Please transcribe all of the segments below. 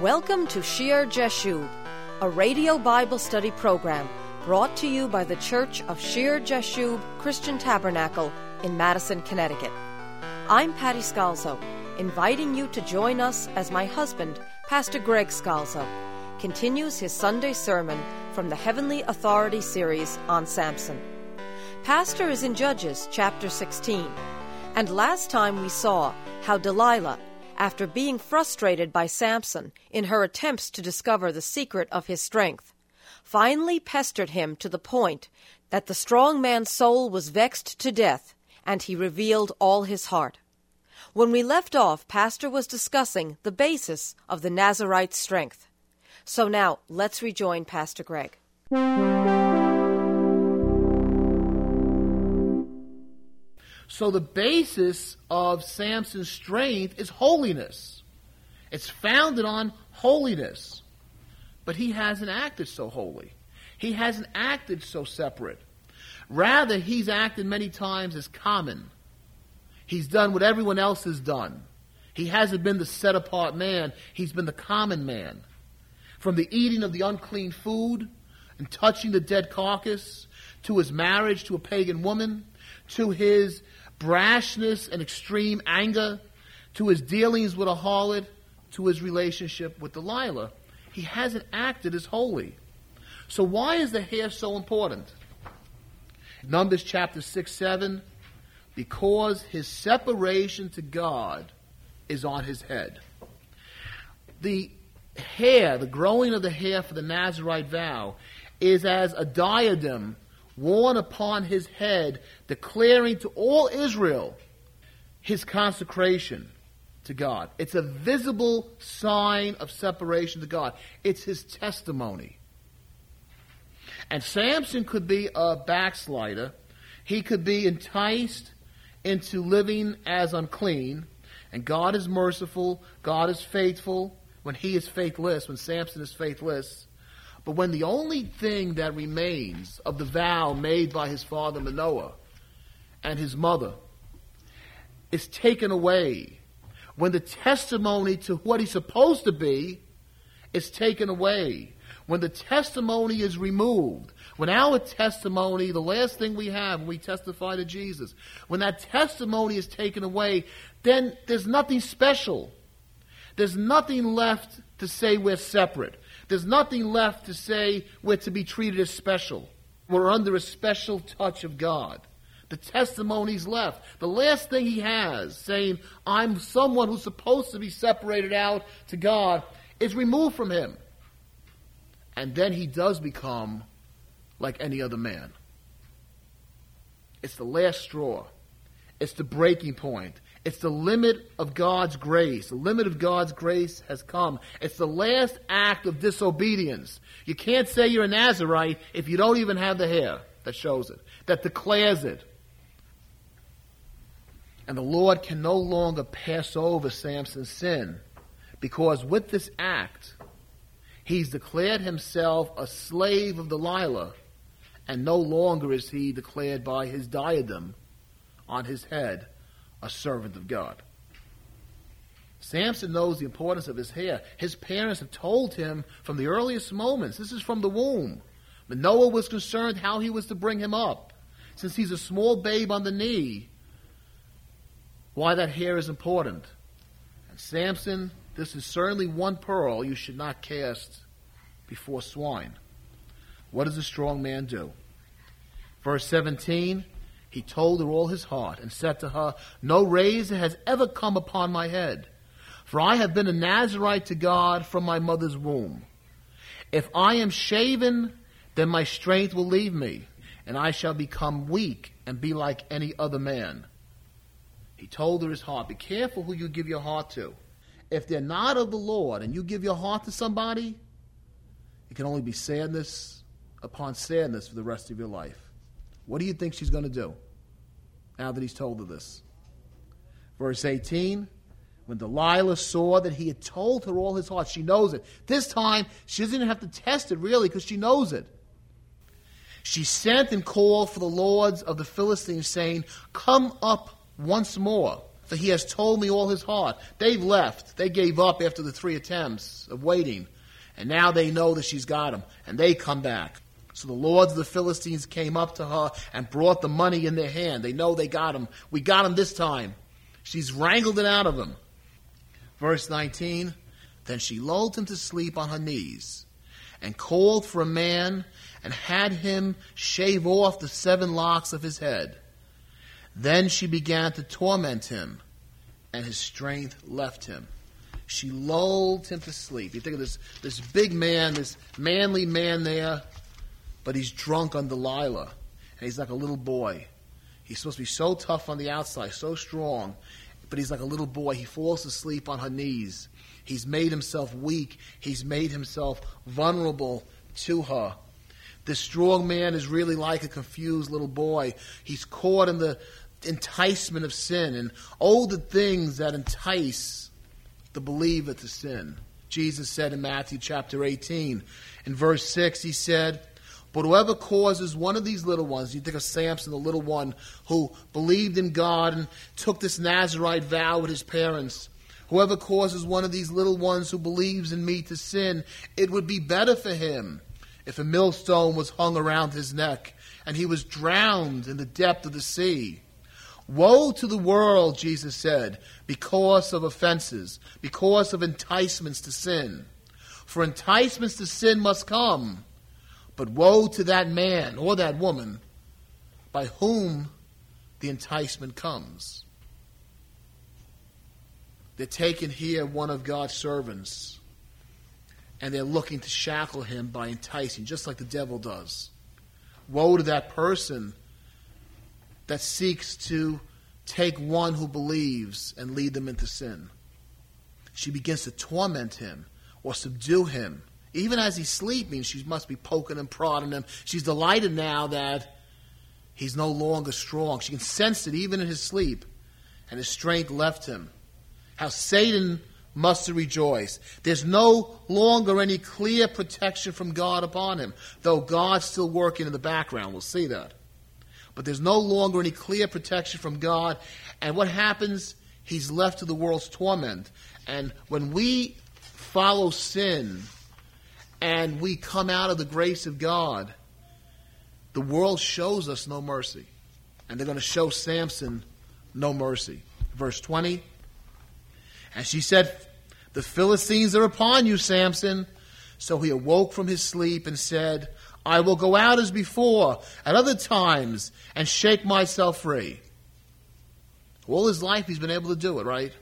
Welcome to Shear Jashub, a radio Bible study program brought to you by the Church of Shear Jashub Christian Tabernacle in Madison, Connecticut. I'm Patty Scalzo, inviting you to join us as my husband, Pastor Greg Scalzo, continues his Sunday sermon from the Heavenly Authority series on Samson. Pastor is in Judges chapter 16, and last time we saw how Delilah, after being frustrated by Samson in her attempts to discover the secret of his strength, finally pestered him to the point that the strong man's soul was vexed to death, and he revealed all his heart. When we left off, Pastor was discussing the basis of the Nazarite strength. So now let's rejoin Pastor Greg. So the basis of Samson's strength is holiness. It's founded on holiness. But he hasn't acted so holy. He hasn't acted so separate. Rather, he's acted many times as common. He's done what everyone else has done. He hasn't been the set apart man, he's been the common man. From the eating of the unclean food and touching the dead carcass, to his marriage to a pagan woman, to his brashness and extreme anger, to his dealings with a harlot, to his relationship with Delilah. He hasn't acted as holy. So why is the hair so important? Numbers chapter 6, 7, because his separation to God is on his head. The hair, the growing of the hair for the Nazarite vow, is as a diadem worn upon his head, declaring to all Israel his consecration to God. It's a visible sign of separation to God. It's his testimony. And Samson could be a backslider. He could be enticed into living as unclean. And God is merciful. God is faithful when he is faithless, when Samson is faithless. But when the only thing that remains of the vow made by his father Manoah and his mother is taken away, when the testimony to what he's supposed to be is taken away, when the testimony is removed, when our testimony, the last thing we have when we testify to Jesus, when that testimony is taken away, then there's nothing special. There's nothing left to say we're separate. There's nothing left to say we're to be treated as special. We're under a special touch of God. The testimony's left. The last thing he has, saying, I'm someone who's supposed to be separated out to God, is removed from him. And then he does become like any other man. It's the last straw. It's the breaking point. It's the limit of God's grace. The limit of God's grace has come. It's the last act of disobedience. You can't say you're a Nazarite if you don't even have the hair that shows it, that declares it. And the Lord can no longer pass over Samson's sin because with this act, he's declared himself a slave of Delilah, and no longer is he declared by his diadem on his head a servant of God. Samson knows the importance of his hair. His parents have told him from the earliest moments, this is from the womb. Manoah was concerned how he was to bring him up. Since he's a small babe on the knee, why that hair is important. And Samson, this is certainly one pearl you should not cast before swine. What does a strong man do? Verse 17 he told her all his heart and said to her, No razor has ever come upon my head, for I have been a Nazarite to God from my mother's womb. If I am shaven, then my strength will leave me, and I shall become weak and be like any other man. He told her his heart. Be careful who you give your heart to. If they're not of the Lord and you give your heart to somebody, it can only be sadness upon sadness for the rest of your life. What do you think she's going to do now that he's told her this? Verse 18 When Delilah saw that he had told her all his heart, she knows it. This time, she doesn't even have to test it really because she knows it. She sent and called for the lords of the Philistines, saying, Come up once more. for he has told me all his heart. They've left. They gave up after the three attempts of waiting. And now they know that she's got him. And they come back. So the lords of the Philistines came up to her and brought the money in their hand. They know they got him. We got him this time. She's wrangled it out of him. Verse 19 Then she lulled him to sleep on her knees and called for a man and had him shave off the seven locks of his head. Then she began to torment him, and his strength left him. She lulled him to sleep. You think of this, this big man, this manly man there, but he's drunk on Delilah, and he's like a little boy. He's supposed to be so tough on the outside, so strong, but he's like a little boy. He falls asleep on her knees. He's made himself weak. He's made himself vulnerable to her. This strong man is really like a confused little boy. He's caught in the enticement of sin and all the things that entice the believer to sin. Jesus said in Matthew chapter 18, in verse 6, he said, But whoever causes one of these little ones, you think of Samson, the little one who believed in God and took this Nazarite vow with his parents. Whoever causes one of these little ones who believes in me to sin, it would be better for him if a millstone was hung around his neck and he was drowned in the depth of the sea. Woe to the world, Jesus said, because of offenses, because of enticements to sin. For enticements to sin must come, but woe to that man or that woman by whom the enticement comes. They're taking here one of God's servants, and they're looking to shackle him by enticing, just like the devil does. Woe to that person that seeks to take one who believes and lead them into sin. She begins to torment him or subdue him. Even as he's sleeping, she must be poking and prodding him. She's delighted now that he's no longer strong. She can sense it even in his sleep, and his strength left him. How Satan must rejoice. There's no longer any clear protection from God upon him, though God's still working in the background. We'll see that but there's no longer any clear protection from God. And what happens? He's left to the world's torment. And when we follow sin and we come out of the grace of God, the world shows us no mercy. And they're going to show Samson no mercy. Verse 20. And she said, The Philistines are upon you, Samson. So he awoke from his sleep and said, I will go out as before at other times and shake myself free. All his life he's been able to do it, right?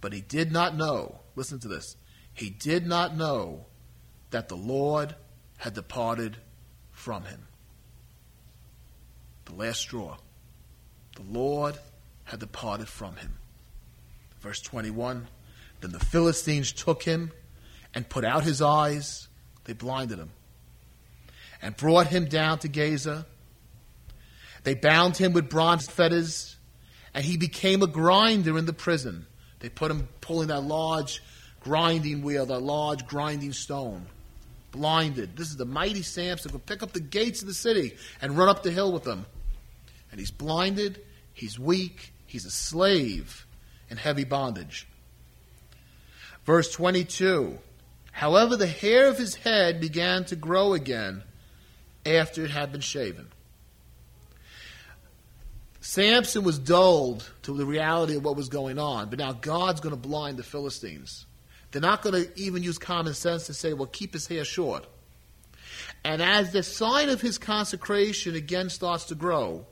But he did not know, listen to this, he did not know that the Lord had departed from him. The last straw. The Lord had departed from him. Verse 21 Then the Philistines took him and put out his eyes, they blinded him and brought him down to Gaza. They bound him with bronze fetters, and he became a grinder in the prison. They put him pulling that large grinding wheel, that large grinding stone. Blinded. This is the mighty Samson who pick up the gates of the city and run up the hill with them. And he's blinded, he's weak, he's a slave in heavy bondage. Verse 22 However, the hair of his head began to grow again after it had been shaven. Samson was dulled to the reality of what was going on, but now God's going to blind the Philistines. They're not going to even use common sense to say, well, keep his hair short. And as the sign of his consecration again starts to grow,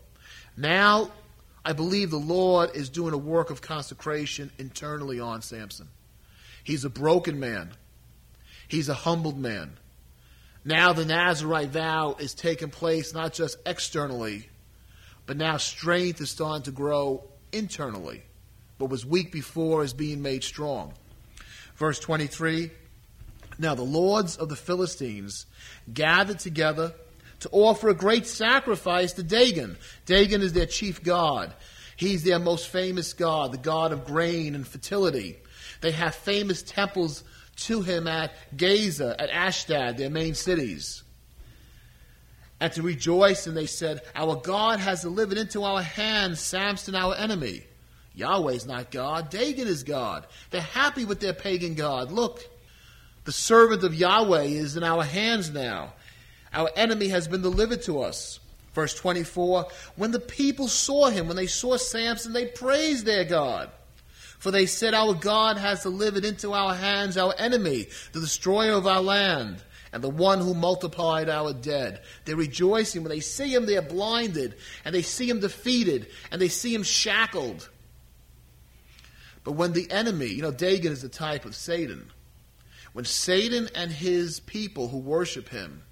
now I believe the Lord is doing a work of consecration internally on Samson. He's a broken man, he's a humbled man. Now the Nazarite vow is taking place not just externally, but now strength is starting to grow internally. What was weak before is being made strong. Verse 23 Now the lords of the Philistines gathered together to offer a great sacrifice to Dagon. Dagon is their chief god. He's their most famous god, the god of grain and fertility. They have famous temples to him at Gaza, at Ashdod, their main cities. And to rejoice, and they said, Our God has delivered into our hands Samson, our enemy. Yahweh's not God. Dagon is God. They're happy with their pagan God. Look, the servant of Yahweh is in our hands now. Our enemy has been delivered to us. Verse 24 When the people saw him, when they saw Samson, they praised their God. For they said, Our God has delivered into our hands our enemy, the destroyer of our land, and the one who multiplied our dead. They're rejoicing. When they see him, they're blinded, and they see him defeated, and they see him shackled. But when the enemy, you know, Dagon is the type of Satan. When Satan and his people who worship him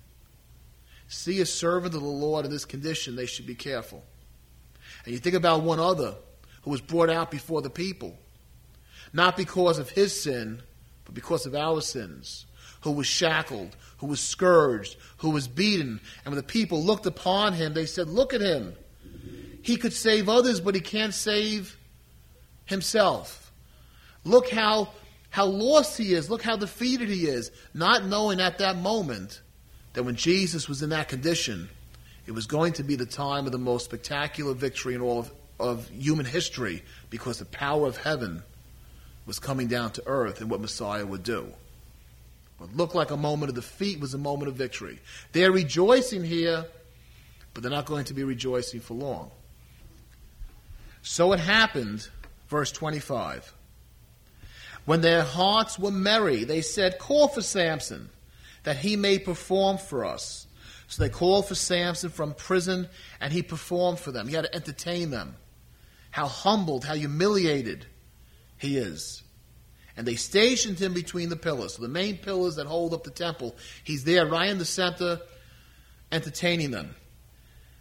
see a servant of the Lord in this condition, they should be careful. And you think about one other who was brought out before the people, not because of his sin, but because of our sins, who was shackled, who was scourged, who was beaten. And when the people looked upon him, they said, Look at him. He could save others, but he can't save himself. Look how, how lost he is. Look how defeated he is. Not knowing at that moment that when Jesus was in that condition, it was going to be the time of the most spectacular victory in all of, of human history because the power of heaven was coming down to earth and what Messiah would do. What looked like a moment of defeat was a moment of victory. They're rejoicing here, but they're not going to be rejoicing for long. So it happened, verse 25. When their hearts were merry, they said, Call for Samson that he may perform for us. So they called for Samson from prison, and he performed for them. He had to entertain them. How humbled, how humiliated he is. And they stationed him between the pillars. So the main pillars that hold up the temple, he's there right in the center, entertaining them.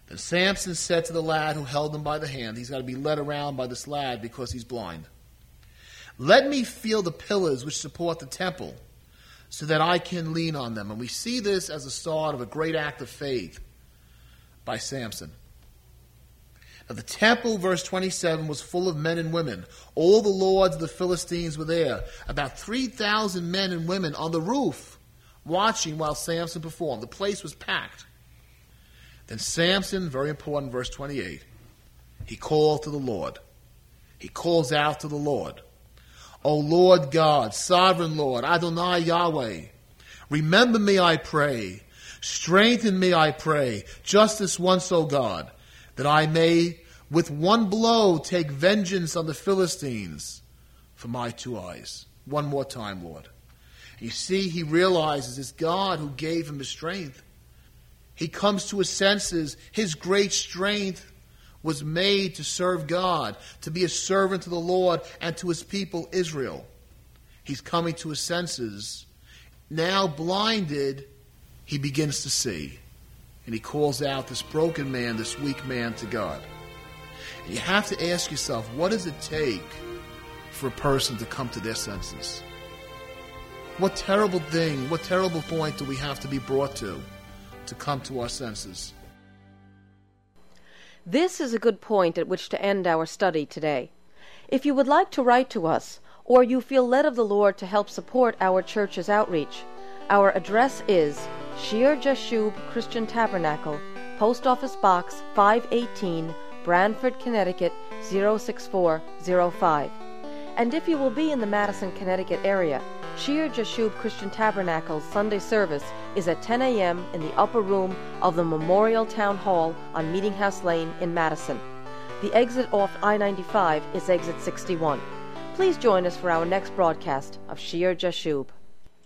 Then Samson said to the lad who held him by the hand, he's got to be led around by this lad because he's blind. Let me feel the pillars which support the temple so that I can lean on them. And we see this as a start of a great act of faith by Samson. Now, the temple, verse 27, was full of men and women. All the lords of the Philistines were there. About 3,000 men and women on the roof watching while Samson performed. The place was packed. Then Samson, very important, verse 28, he called to the Lord. He calls out to the Lord. O Lord God, sovereign Lord, Adonai Yahweh, remember me, I pray. Strengthen me, I pray, just this once, O God, that I may with one blow take vengeance on the Philistines for my two eyes. One more time, Lord. You see, he realizes it's God who gave him his strength. He comes to his senses. His great strength was made to serve God, to be a servant to the Lord and to his people Israel. He's coming to his senses. Now, blinded, he begins to see. And he calls out this broken man, this weak man to God. And you have to ask yourself what does it take for a person to come to their senses? What terrible thing, what terrible point do we have to be brought to to come to our senses? This is a good point at which to end our study today. If you would like to write to us, or you feel led of the Lord to help support our church's outreach, our address is Shear Jashub Christian Tabernacle, Post Office Box 518, Branford, Connecticut 06405. And if you will be in the Madison, Connecticut area, Shear Jashub Christian Tabernacle's Sunday service is at 10 a.m. in the upper room of the Memorial Town Hall on Meeting House Lane in Madison. The exit off I 95 is exit 61. Please join us for our next broadcast of Shear Jashub.